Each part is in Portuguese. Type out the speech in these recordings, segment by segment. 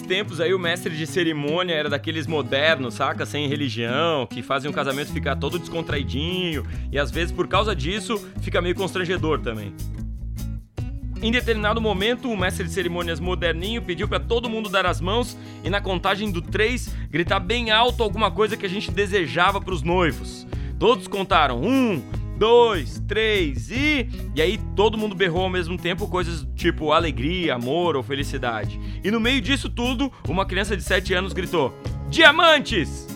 tempos aí o mestre de cerimônia era daqueles modernos, saca? Sem religião, que fazem o casamento ficar todo descontraidinho e às vezes por causa disso fica meio constrangedor também. Em determinado momento, o mestre de cerimônias moderninho pediu para todo mundo dar as mãos e na contagem do 3 gritar bem alto alguma coisa que a gente desejava para os noivos. Todos contaram um, dois, três e. E aí todo mundo berrou ao mesmo tempo coisas tipo alegria, amor ou felicidade. E no meio disso tudo, uma criança de 7 anos gritou: Diamantes!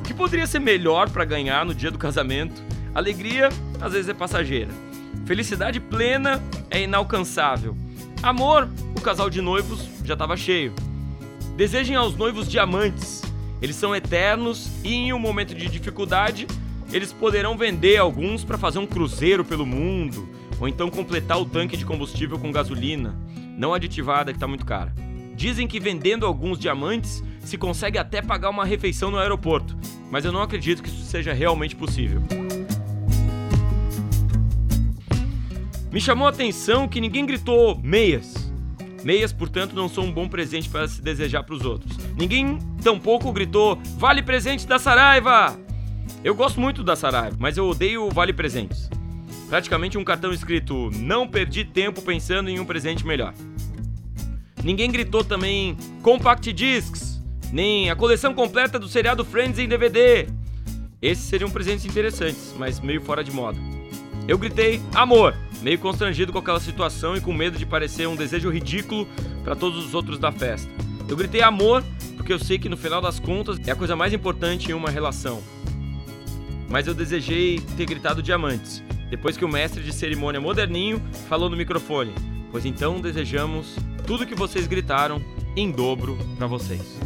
O que poderia ser melhor para ganhar no dia do casamento? Alegria, às vezes, é passageira. Felicidade plena é inalcançável. Amor, o casal de noivos já estava cheio. Desejem aos noivos diamantes. Eles são eternos e em um momento de dificuldade, eles poderão vender alguns para fazer um cruzeiro pelo mundo ou então completar o tanque de combustível com gasolina, não aditivada que está muito cara. Dizem que vendendo alguns diamantes se consegue até pagar uma refeição no aeroporto, mas eu não acredito que isso seja realmente possível. Me chamou a atenção que ninguém gritou meias. Meias, portanto, não são um bom presente para se desejar para os outros. Ninguém tampouco gritou vale presente da Saraiva. Eu gosto muito da Saraiva, mas eu odeio o vale presentes. Praticamente um cartão escrito não perdi tempo pensando em um presente melhor. Ninguém gritou também Compact Discs, nem a coleção completa do seriado Friends em DVD. Esses seriam presentes interessantes, mas meio fora de moda. Eu gritei amor, meio constrangido com aquela situação e com medo de parecer um desejo ridículo para todos os outros da festa. Eu gritei amor porque eu sei que no final das contas é a coisa mais importante em uma relação. Mas eu desejei ter gritado diamantes, depois que o mestre de cerimônia moderninho falou no microfone, pois então desejamos tudo que vocês gritaram em dobro para vocês.